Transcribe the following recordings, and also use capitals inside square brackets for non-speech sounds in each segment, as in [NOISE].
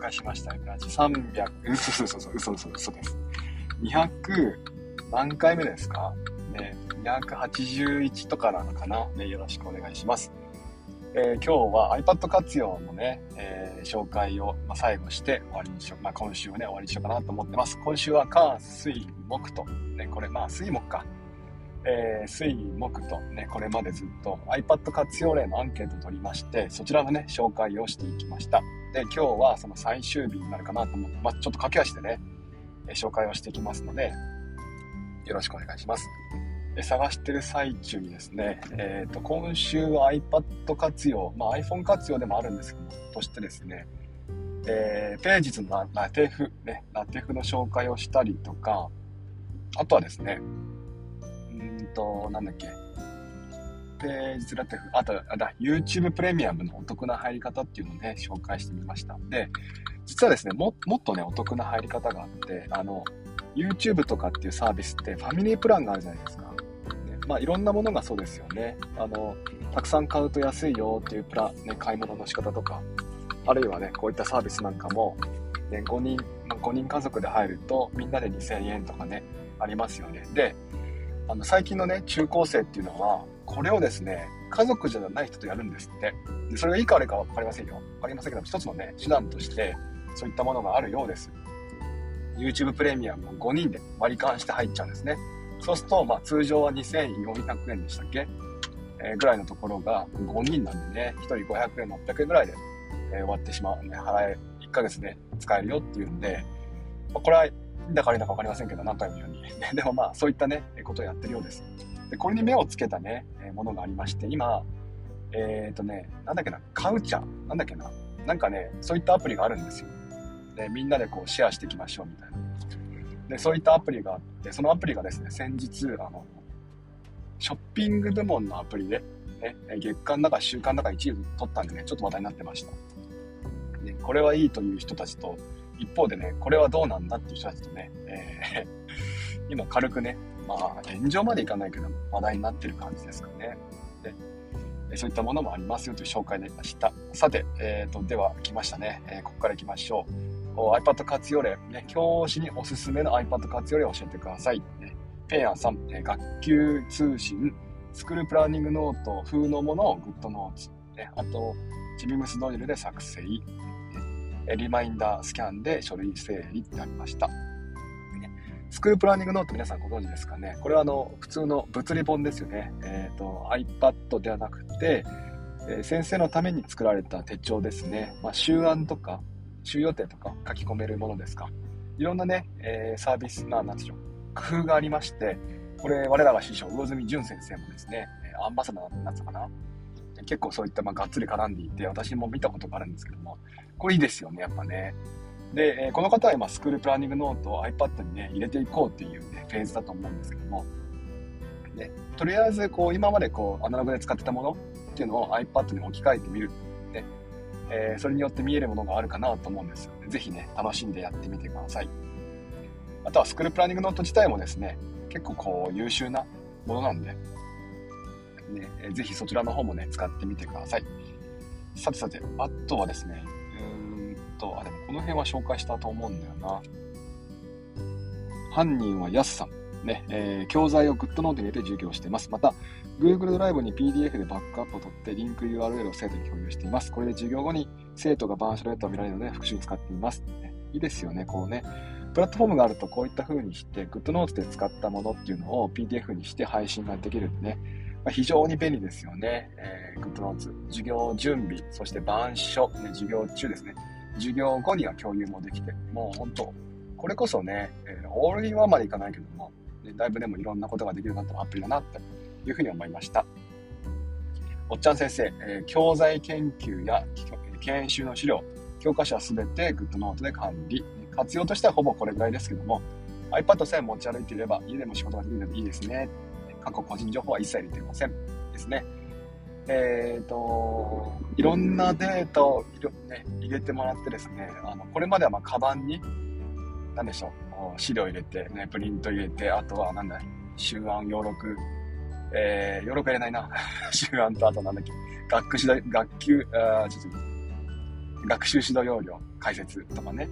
介しましたよ。300、嘘嘘嘘嘘嘘嘘です。200、何回目ですかね、281とかなのかなね、よろしくお願いします。えー、今日は iPad 活用のね、えー、紹介を、まあ、最後して終わりにしよう。まあ、今週ね、終わりにしようかなと思ってます。今週は火、水、木と、ね、これ、まあ、水木か。えー、水、木とね、これまでずっと iPad 活用例のアンケートを取りまして、そちらのね、紹介をしていきました。で、今日はその最終日になるかなと思って、まあ、ちょっと駆け足でね、え紹介をしていきますので、よろしくお願いします。探してる最中にですね、えーと、今週は iPad 活用、まあ、iPhone 活用でもあるんですけどとしてですね、えー、ページズのラテフ、ね、ラテフの紹介をしたりとか、あとはですね、うんと、なんだっけ、ページズラテフ、あと、あだ、YouTube プレミアムのお得な入り方っていうのをね、紹介してみました。で、実はですね、ももっとね、お得な入り方があって、あの、YouTube とかっていうサービスってファミリープランがあるじゃないですか。ねまあ、いろんなものがそうですよね。あの、たくさん買うと安いよっていうプラ、ね、買い物の仕方とか、あるいはね、こういったサービスなんかも、ね、5人、5人家族で入るとみんなで2000円とかね、ありますよね。で、あの、最近のね、中高生っていうのは、これをですね、家族じゃない人とやるんですって。でそれがいいか悪いか分かりませんよ。分かりませんけど、一つのね、手段として、そういったものがあるようです。YouTube プレミアムを5人で割り勘して入っちゃうんですね。そうすると、まあ、通常は2400円でしたっけ、えー、ぐらいのところが5人なんでね、1人500円、600円ぐらいで、えー、終わってしまう、ね、払え、1ヶ月で使えるよっていうんで、まあ、これは、だか悪いんだか分かりませんけど、何回も言うように。[LAUGHS] でもまあ、そういったね、ことをやってるようです。で、これに目をつけたね、ものがありまして、今、えっ、ー、とね、なんだっけな、カウチャーなんだっけな、なんかね、そういったアプリがあるんですよ。で、みんなでこうシェアしていきましょうみたいな。で、そういったアプリがあって、そのアプリがですね、先日、あの、ショッピング部門のアプリで、ね、月間だか週間だか1位取ったんでね、ちょっと話題になってました。で、これはいいという人たちと、一方でね、これはどうなんだっていう人たちとね、えー、[LAUGHS] 今軽くね、まあ、炎上までいかないけど、話題になってる感じですかね。で、そういったものもありますよという紹介でした。さて、えーと、では来ましたね。えー、ここから行きましょう。iPad 活用例、ね、教師におすすめの iPad 活用例を教えてください。ね、ペアさん、ね、学級通信、スクールプランニングノート風のものをグッドノーツ、ね、あと、チビムスドリルで作成、リマインダースキャンで書類整理ってありました。スクールプランニングノート皆さんご存知ですかねこれはあの普通の物理本ですよね。えっ、ー、と iPad ではなくて、え、先生のために作られた手帳ですね。まあ、週案とか週予定とか書き込めるものですか。いろんなね、えー、サービスな、なんでしょう、工夫がありまして、これ、我らが師匠、魚住淳先生もですね、アンバサダーになんつうかな。結構そういった、まあ、がっつり絡んでいて、私も見たことがあるんですけども、これいいですよね、やっぱね。で、えこの方は今、スクールプランニングノートを iPad にね、入れていこうっていうね、フェーズだと思うんですけども、でとりあえず、こう、今までこう、アナログで使ってたものっていうのを iPad に置き換えてみるえー、それによって見えるものがあるかなと思うんですよね。ぜひね、楽しんでやってみてください。あとはスクールプランニングノート自体もですね、結構こう優秀なものなんで、ね、えー、ぜひそちらの方もね、使ってみてください。さてさて、あとはですね、うんと、あ、でもこの辺は紹介したと思うんだよな。犯人はヤスさん。ね、えー、教材を GoodNote に入れて授業しています。また、Google ドライブに PDF でバックアップを取ってリンク URL を生徒に共有しています。これで授業後に生徒が板書レートを見られるので復習に使っています。ね、いいですよね、こうね。プラットフォームがあるとこういった風にして GoodNotes で使ったものっていうのを PDF にして配信ができるんでね、まあ、非常に便利ですよね。えー、GoodNotes。授業準備、そして板書、ね、授業中ですね。授業後には共有もできて、もう本当、これこそね、えー、オールインワンまでいかないけども、ねだいぶでもいろんなことができるなったアプリだなっていうふうに思いました。おっちゃん先生、えー、教材研究や研修の資料、教科書はすべて GoodNote で管理。活用としてはほぼこれぐらいですけども、iPad さえ持ち歩いていれば家でも仕事ができるのでいいですね。過去個人情報は一切入れていません。ですね。えっ、ー、と、いろんなデータを、ね、入れてもらってですね、あのこれまではまあカバンに、何でしょう、資料入れて、ね、プリント入れて、あとはなんだ、手腕、要録、えー、要録入れないな。[LAUGHS] 手腕とあとなんだっけ、学習指導、学級、あちょっと、学習指導要領、解説とかね。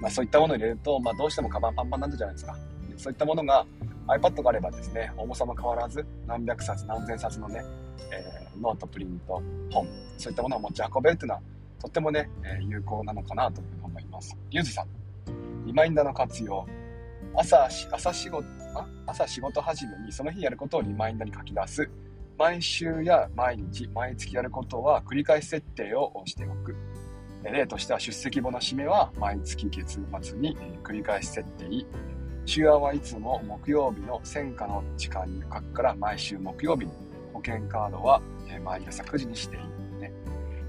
まあそういったものを入れると、まあどうしてもカバンパンパンなるじゃないですか。そういったものが iPad があればですね、重さも変わらず、何百冊、何千冊のね、えー、ノート、プリント、本、そういったものを持ち運べるっていうのは、とってもね、えー、有効なのかなと思います。ゆずさん、リマインダーの活用。朝、朝仕事、あ朝仕事始めにその日やることをリマインダーに書き出す。毎週や毎日、毎月やることは繰り返し設定をしておく。例としては出席簿の締めは毎月月末に繰り返し設定。週案はいつも木曜日の戦火の時間に書くから毎週木曜日に保険カードは毎朝9時にしている、ね。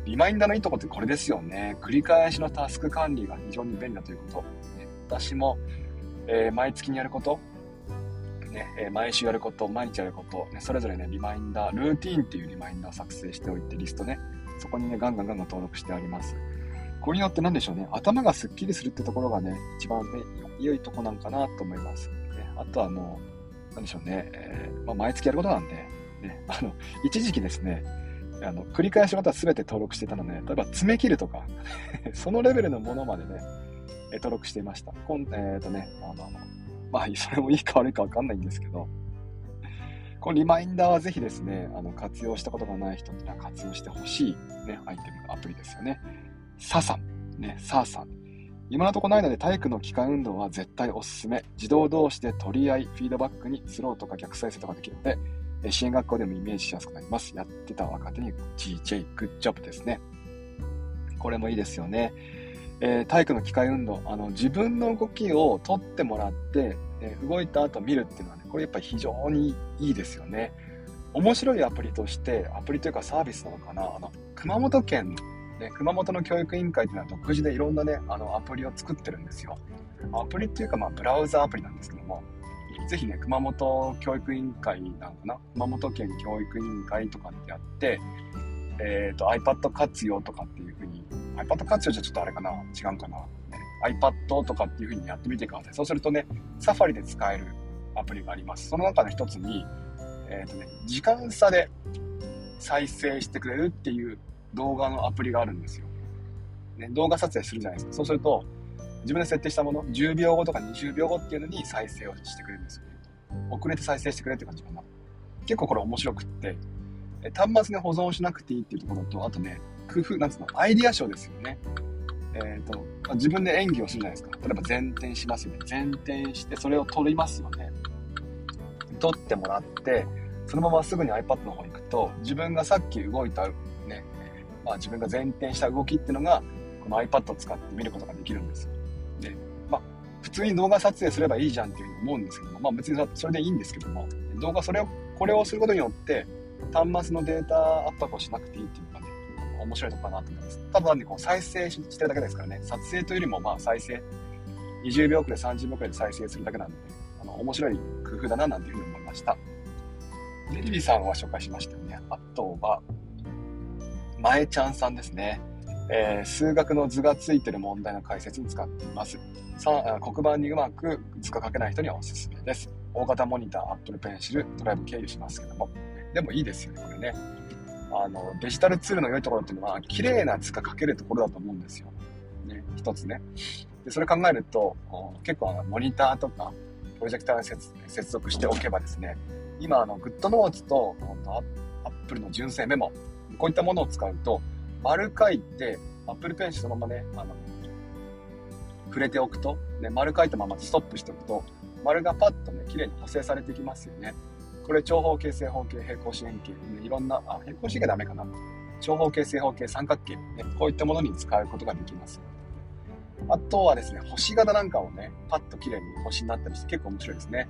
リマインダーのいいとこってこれですよね。繰り返しのタスク管理が非常に便利だということ。ね、私も、えー、毎月にやること、ねえ、毎週やること、毎日やること、ね、それぞれね、リマインダー、ルーティーンっていうリマインダーを作成しておいて、リストね、そこにね、ガンガンガンガン登録してあります。これによって何でしょうね、頭がスッキリするってところがね、一番ね、良いとこなんかなと思います。ね、あとはもう、なんでしょうね、えー、まあ、毎月やることなんで、ね、あの、一時期ですね、あの、繰り返しまた全て登録してたので、例えば爪切るとか [LAUGHS] そのレベルのものまでね、登録していました。こんえっ、ー、とね、あの、まあ、それもいいか悪いかわかんないんですけど、このリマインダーはぜひですね、あの、活用したことがない人っていうのは活用してほしい、ね、アイテム、アプリですよね。サさ、ね、サーさん。今のところないので体育の機械運動は絶対おすすめ。自動同士で取り合い、フィードバックにスローとか逆再生とかできるので、支援学校でもイメージしやすくなります。やってた若手に GJ、グッジョブですね。これもいいですよね。えー、体育の機械運動、あの、自分の動きを取ってもらって、えー、動いた後見るっていうのはね、これやっぱり非常にいいですよね。面白いアプリとして、アプリというかサービスなのかな、あの、熊本県、熊本の教育委員会っていうのは独自でいろんなね、あの、アプリを作ってるんですよ。アプリっていうか、まあ、ブラウザアプリなんですけども、ぜひね、熊本教育委員会なのかな？熊本県教育委員会とかってやって、えっ、ー、と、iPad 活用とかっていうふうに、iPad 活用じゃちょっとあれかな？違うかな、ね、?iPad とかっていうふうにやってみてください。そうするとね、サファリで使えるアプリがあります。その中の一つに、えっ、ー、とね、時間差で再生してくれるっていう動画のアプリがあるんですよ。ね、動画撮影するじゃないですか。そうすると、自分で設定したもの、10秒後とか20秒後っていうのに再生をしてくれるんですよ。遅れて再生してくれって感じかな。結構これ面白くって、端末で保存しなくていいっていうところと、あとね、工夫、なんつうの、アイディア賞ですよね。えっ、ー、と、自分で演技をするじゃないですか。例えば前転しますよね。前転して、それを撮りますよね。撮ってもらって、そのまますぐに iPad の方に行くと、自分がさっき動いた、まあ自分が前転した動きっていうのが、この iPad を使って見ることができるんです。で、まあ、普通に動画撮影すればいいじゃんっていうふうに思うんですけども、まあ別にそれでいいんですけども、動画それを、これをすることによって、端末のデータアップをしなくていいっていうのがね、面白いのかなと思います。ただね、こう再生してるだけですからね、撮影というよりもまあ再生、20秒くらい、30秒くらいで再生するだけなんで、あの、面白い工夫だななんていうふうに思いました。で、リリさんは紹介しましたよね。あとは、まえちゃんさんですね。えー、数学の図がついてる問題の解説に使っています。さ黒板にうまく図が書けない人にはおすすめです。大型モニター、Apple Pencil、ドライブ経由しますけども、でもいいですよね、これね。あの、デジタルツールの良いところっていうのは、綺麗な図が書けるところだと思うんですよ。ね、一つね。で、それ考えると、結構あの、モニターとか、プロジェクターに接続しておけばですね、今、あの、グッドノーツと、アップルの純正メモ、こういったものを使うと、丸書いて、Apple Pen そのままね、あの、触れておくと、ね、丸書いたままストップしておくと、丸がパッとね、綺麗に補正されていきますよね。これ長方形、正方形、平行四辺形、ね、いろんな、あ、平行四辺形ダメかな。長方形、正方形、三角形、ね、こういったものに使うことができます。あとはですね、星型なんかをね、パッと綺麗に星になったりして結構面白いですね。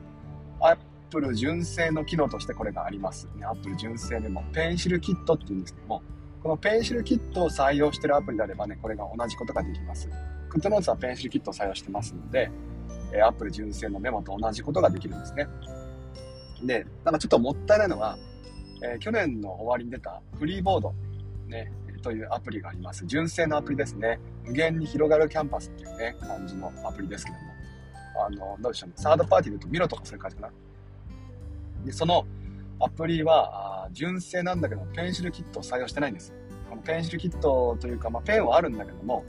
Apple 純正の機能としてこれがあります。ね、Apple 純正でも、ペンシルキットっていうんですけども、このペンシルキットを採用してるアプリであればね、これが同じことができます。クッドノーツはペンシルキットを採用してますので、え Apple 純正のメモと同じことができるんですね。で、なんかちょっともったいないのは、えー、去年の終わりに出たフリーボード、ね、というアプリがあります。純正のアプリですね。無限に広がるキャンパスっていうね、感じのアプリですけども。あの、どうでしょうね。サードパーティーで言うとミロとかそういう感じかな。で、そのアプリは、純正なんだけど、ペンシルキットを採用してないんです。このペンシルキットというか、まあ、ペンはあるんだけども、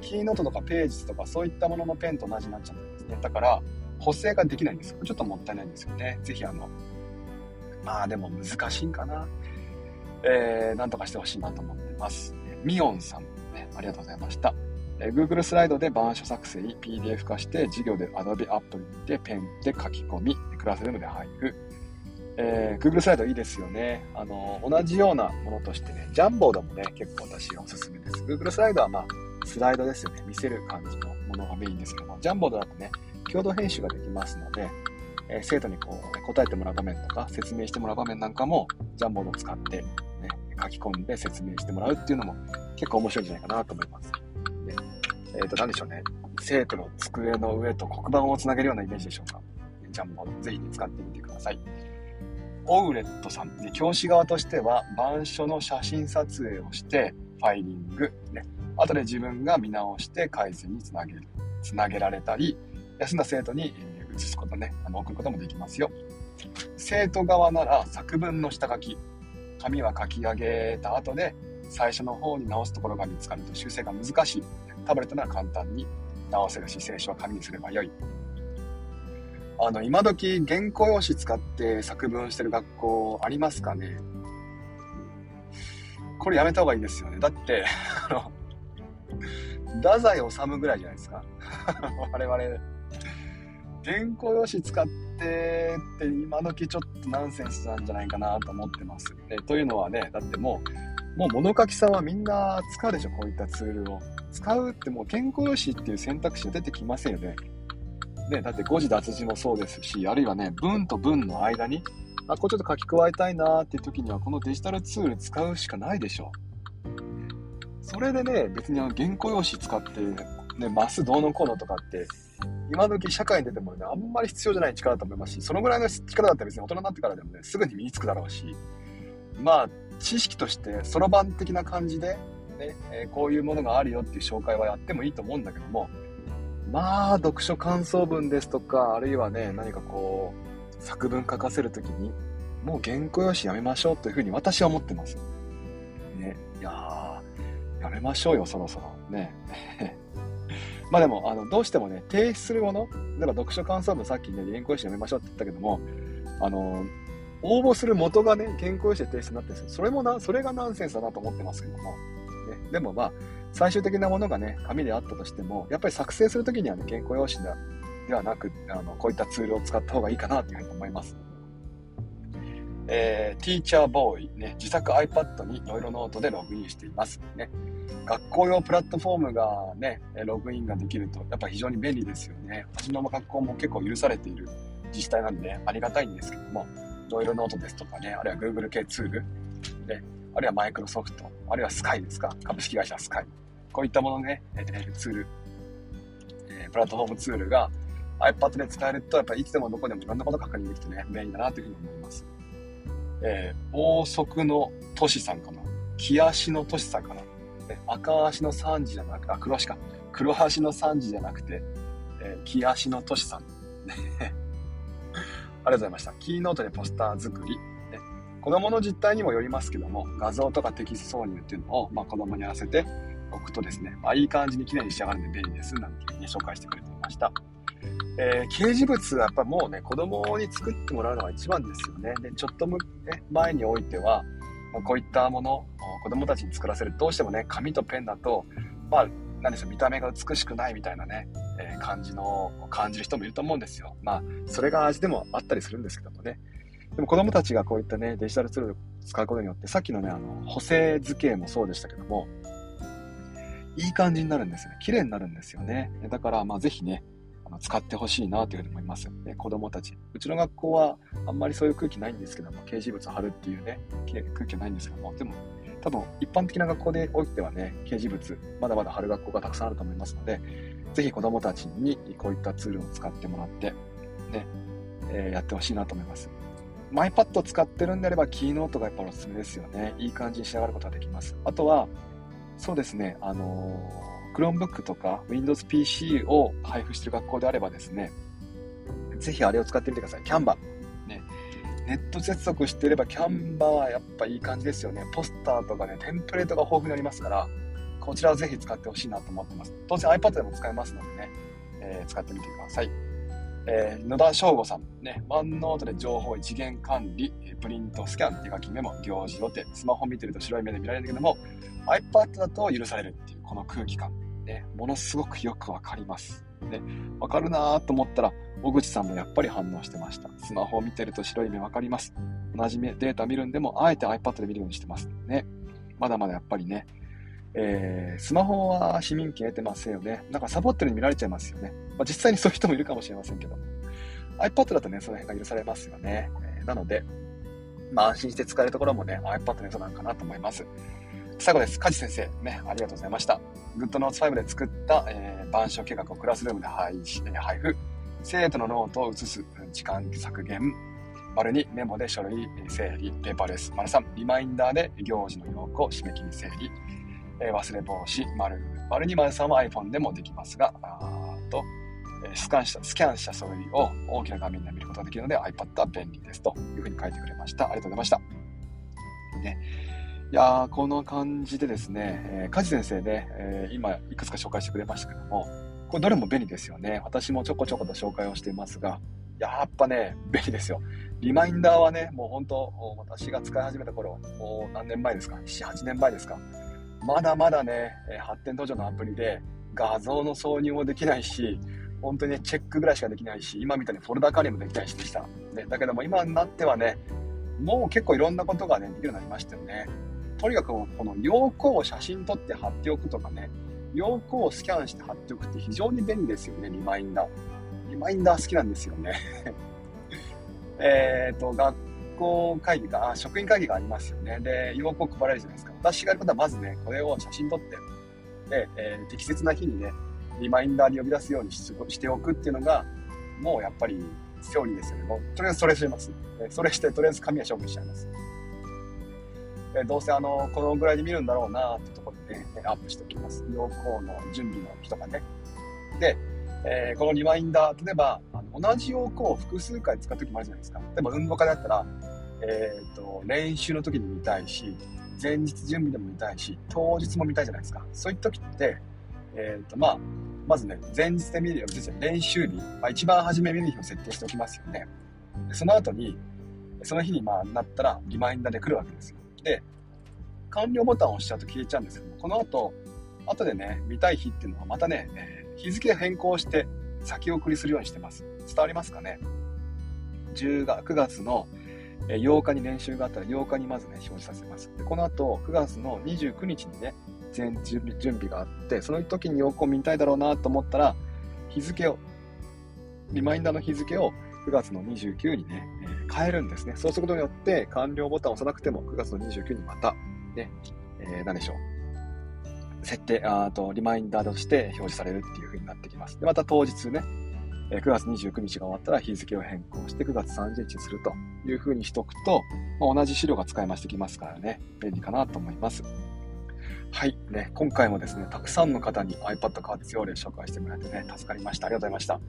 キーノートとかページとかそういったもののペンと同じになっちゃってるんですね。だから、補正ができないんですよ。ちょっともったいないんですよね。ぜひあの、まあでも難しいんかな。えー、なんとかしてほしいなと思ってます。ミオンさん、ね、ありがとうございました。え、Google スライドで板書作成、PDF 化して、授業で Adobe アプリでペンで書き込み、クラスルームで配布。えー、Google スライドいいですよね。あの、同じようなものとしてね、ジャンボードもね、結構私おすすめです。Google スライドはまあ、スライドですよね。見せる感じのものがメインですけども、ジャンボードだとね、共同編集ができますので、えー、生徒にこう、答えてもらう場面とか、説明してもらう場面なんかも、ジャンボードを使って、ね、書き込んで説明してもらうっていうのも結構面白いんじゃないかなと思います。でえっ、ー、と、何でしょうね。生徒の机の上と黒板をつなげるようなイメージでしょうか。ジャンボード、ぜひ、ね、使ってみてください。オウレットさん、ね、教師側としては、板書の写真撮影をして、ファイリング、ね、後で自分が見直して改善につなげる、つなげられたり、休んだ生徒に移すことね、あの送ることもできますよ。生徒側なら作文の下書き、紙は書き上げた後で最初の方に直すところが見つかると修正が難しい。タブレットなら簡単に直せるし、聖書は紙にすればよい。あの、今時原稿用紙使って作文してる学校ありますかね？これやめた方がいいですよね。だって、あの、太宰治ぐらいじゃないですか。[LAUGHS] 我々、原稿用紙使ってって今時ちょっとナンセンスなんじゃないかなと思ってます。ね、というのはね、だってもう、もう物書きさんはみんな使うでしょ、こういったツールを。使うってもう原稿用紙っていう選択肢が出てきませんよね。ね、だって誤字脱字もそうですし、あるいはね、文と文の間に、あ、これちょっと書き加えたいなーっていう時には、このデジタルツール使うしかないでしょ。それでね、別にあの原稿用紙使って、ね、マスどうのこうのとかって、今時社会に出てもね、あんまり必要じゃない力だと思いますし、そのぐらいの力だったら別に大人になってからでもね、すぐに身につくだろうし、まあ、知識としてそろばん的な感じで、ね、えー、こういうものがあるよっていう紹介はやってもいいと思うんだけども、まあ、読書感想文ですとか、あるいはね、何かこう、作文書かせるときに、もう原稿用紙やめましょうというふうに私は思ってます。ね、いやー、やめましょうよ、そろそろ。ね。[LAUGHS] まあでも、あの、どうしてもね、提出するもの、例えば読書感想文さっきね、原稿用紙やめましょうって言ったけども、あの、応募する元がね、原稿用紙で提出になってるんですよ。それもな、それがナンセンスだなと思ってますけども。ね、でもまあ、最終的なものがね、紙であったとしても、やっぱり作成するときにはね、原稿用紙ではなく、あの、こういったツールを使った方がいいかなというふうに思います。えー、ティーチャーボーイ、ね、自作 iPad にノイロノートでログインしています。ね、学校用プラットフォームがね、ログインができると、やっぱ非常に便利ですよね。私の学校も結構許されている自治体なんで、ねありがたいんですけども、ノイロノートですとかね、あるいは Google 系ツール、ね、あるいはマイクロソフト、あるいはスカイですか、株式会社スカイ。こういったものね、えー、ツール、えー、プラットフォームツールが iPad で使えると、やっぱりいつでもどこでもいろんなこと確認できてね、便利だなというふうに思います。えー、高速の都市さんかな？木足の都市さんかな？え赤足の3時じゃなくて、あ、黒足か。黒足の3時じゃなくて、えー、木足の都市さん。[LAUGHS] ありがとうございました。キーノートでポスター作り。子供の実態にもよりますけども、画像とかテキスト挿入っていうのを、まあ、子供に合わせて置くとですね、まあ、いい感じに綺麗に仕上がるんで便利です。なんていうね、紹介してくれていました。えー、掲示物はやっぱもうね、子供に作ってもらうのが一番ですよね。で、ちょっと、ね、前においては、まあ、こういったもの、子供たちに作らせる、どうしてもね、紙とペンだと、まあ、何でしょう、見た目が美しくないみたいなね、えー、感じの、感じる人もいると思うんですよ。まあ、それが味でもあったりするんですけどもね。でも子供たちがこういったね、デジタルツールを使うことによって、さっきのね、あの、補正図形もそうでしたけども、いい感じになるんですよね。綺麗になるんですよね。だから、まあ、ぜひね、あの使ってほしいなというふうに思います。ね、子供たち。うちの学校はあんまりそういう空気ないんですけども、掲示物貼るっていうね、空気はないんですけども、でも、多分一般的な学校でおいてはね、掲示物、まだまだ貼る学校がたくさんあると思いますので、ぜひ子供たちにこういったツールを使ってもらって、ね、えー、やってほしいなと思います。iPad を使ってるんであれば、キーノートがやっぱおすすめですよね。いい感じに仕上がることができます。あとは、そうですね、あの、Chromebook とか Windows PC を配布している学校であればですね、ぜひあれを使ってみてください。Canva。ね。ネット接続していればキャンバーはやっぱいい感じですよね。ポスターとかね、テンプレートが豊富になりますから、こちらをぜひ使ってほしいなと思ってます。当然 iPad でも使えますのでね、えー、使ってみてください。えー、野田翔吾さん、ね、ワンノートで情報一元管理、プリント、スキャン、手書きメモ、行事予定、スマホ見てると白い目で見られるけども、iPad だと許されるっていうこの空気感、ね、ものすごくよくわかります。ね、わかるなと思ったら、小口さんもやっぱり反応してました。スマホを見てると白い目わかります。同じデータ見るんでも、あえて iPad で見るようにしてます。ね。まだまだやっぱりね、えー、スマホは市民権得てませんよね。なんかサボってるに見られちゃいますよね。まあ、実際にそういう人もいるかもしれませんけど。iPad だとね、その辺が許されますよね。えー、なので、まあ安心して使えるところもね、iPad の良さなんかなと思います。最後です。梶先生、ね、ありがとうございました。GoodNotes5 で作った、えー、板書計画をクラスルームで配配布。生徒のノートを写す時間削減。丸2、メモで書類整理。ペーパーレス。丸3、リマインダーで行事の要項、締め切り整理。えー、忘れ防止。丸丸2、丸3は iPhone でもできますが、あと、スキャンしたスキャンした書類を大きな画面で見ることができるので iPad は便利ですというふうに書いてくれました。ありがとうございました。ね、いやー、この感じでですね、えー、梶先生ね、えー、今いくつか紹介してくれましたけども、これどれも便利ですよね。私もちょこちょこと紹介をしていますが、やっぱね、便利ですよ。リマインダーはね、もう本当、私が使い始めた頃、もう何年前ですか ?7、8年前ですか？まだまだね、発展途上のアプリで画像の挿入もできないし、本当に、ね、チェックぐらいしかできないし、今みたいにフォルダ管理もできないしでした。ね、だけども今になってはね、もう結構いろんなことがね、できるようになりましたよね。とにかくこの要項を写真撮って貼っておくとかね、要項をスキャンして貼っておくって非常に便利ですよね、リマインダー。リマインダー好きなんですよね。[LAUGHS] えっと、学校会議が、あ、職員会議がありますよね。で、要項配られるじゃないですか。私がやることはまずね、これを写真撮って、で、えー、適切な日にね、リマインダーに呼び出すようにしておくっていうのが、もうやっぱりセオリーですよね。もうとりあえずそれします。それして、とりあえず紙は処分しちゃいます。えどうせあの、このぐらいで見るんだろうなってところで、ね、アップしておきます。要項の準備の日とかね。で、えー、このリマインダー、例えば、あの同じ要項を複数回使う時もあるじゃないですか。例えば運動会だったら、えっ、ー、と、練習の時に見たいし、前日準備でも見たいし、当日も見たいじゃないですか。そういう時って、えっ、ー、と、まあ、まずね、前日で見るより、練習日、まあ、一番初め見る日を設定しておきますよね。その後に、その日にまあなったらリマインダーで来るわけですよ。で、完了ボタンを押しちゃうと消えちゃうんですけども、この後、後でね、見たい日っていうのはまたね、えー、日付変更して先送りするようにしてます。伝わりますかね ?10 月、9月の8日に練習があったら8日にまずね、表示させます。でこの後、9月の29日にね、前準備準備があって、その時に要項見たいだろうなと思ったら、日付を、リマインダーの日付を9月の29にね、変えるんですね。そうすることによって、完了ボタンを押さなくても、9月の29にまた、ね、えー、何でしょう。設定、あと、リマインダーとして表示されるっていう風になってきます。で、また当日ね、9月29日が終わったら日付を変更して9月30日にするという風にしとくと、まあ、同じ資料が使い回してきますからね、便利かなと思います。はい。ね、今回もですね、たくさんの方に iPad 活用例紹介してもらってね、助かりました。ありがとうございました。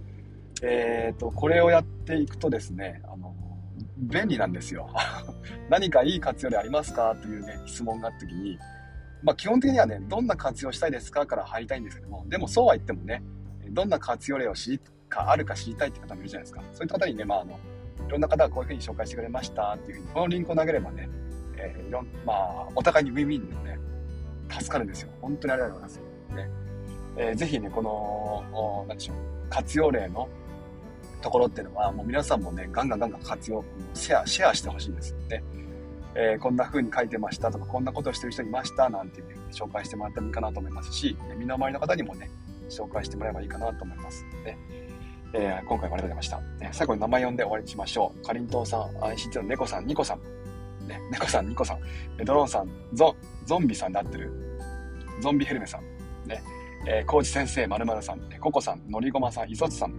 えっ、ー、と、これをやっていくとですね、あの、便利なんですよ。[LAUGHS] 何かいい活用例ありますか？というね、質問があった時に、まあ基本的にはね、どんな活用したいですかから入りたいんですけども、でもそうは言ってもね、どんな活用例を知りか、あるか知りたいって方もいるじゃないですか。そういった方にね、まああの、いろんな方がこういうふうに紹介してくれましたっていうふうに、このリンクを投げればね、えー、いろん、まあ、お互いにウィンウィンのね、助かるんですよ。本当にありがとうございます。ねえー、ぜひね、この、何でしょう、活用例のところっていうのは、もう皆さんもね、ガンガンガンガン活用、シェア、シェアしてほしいんですよね。えー、こんな風に書いてましたとか、こんなことをしてる人いましたなんていう、ね、紹介してもらってもいいかなと思いますし、身の回りの方にもね、紹介してもらえばいいかなと思いますね。えー、今回もありがとうございました。ね、最後に名前呼んで終わりにしましょう。かりんとうさん、安心中の猫さん、ニコさん、ね、猫さん、ニコさん、ドローンさん、ゾゾンビさんで合ってる。ゾンビヘルメさん、ね、えー、コーチ先生、まるまるさん、ココさん、のりごまさん、いそつさん、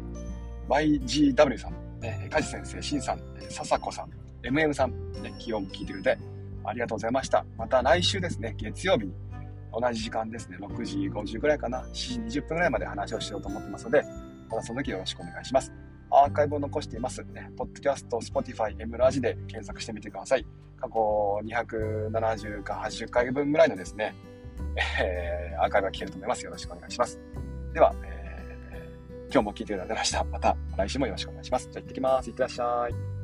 YGW さん、ね、カジ先生、しんさん、ささこさん、MM さん、ね、気温聞いてくれてありがとうございました。また来週ですね、月曜日に。同じ時間ですね、6時50ぐらいかな、7時20分ぐらいまで話をしようと思ってますので、またその時よろしくお願いします。アーカイブを残しています。ね、ポッドキャスト、Spotify、M ラジで検索してみてください。過去270か80回分ぐらいのですね、えー、アーカイブが聞けると思います。よろしくお願いします。では、えー、今日も聞いていただきました。また来週もよろしくお願いします。じゃあ行ってきます。いってらっしゃい。